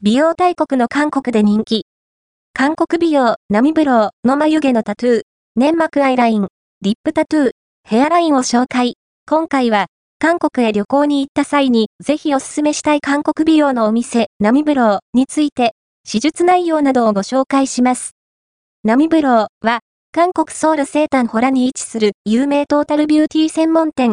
美容大国の韓国で人気。韓国美容、ナミブローの眉毛のタトゥー、粘膜アイライン、リップタトゥー、ヘアラインを紹介。今回は、韓国へ旅行に行った際に、ぜひおすすめしたい韓国美容のお店、ナミブローについて、手術内容などをご紹介します。ナミブローは、韓国ソウル西丹ホラに位置する有名トータルビューティー専門店、